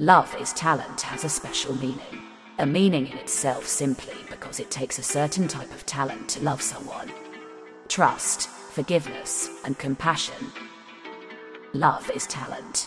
Love is talent has a special meaning. A meaning in itself simply because it takes a certain type of talent to love someone. Trust, forgiveness, and compassion. Love is talent.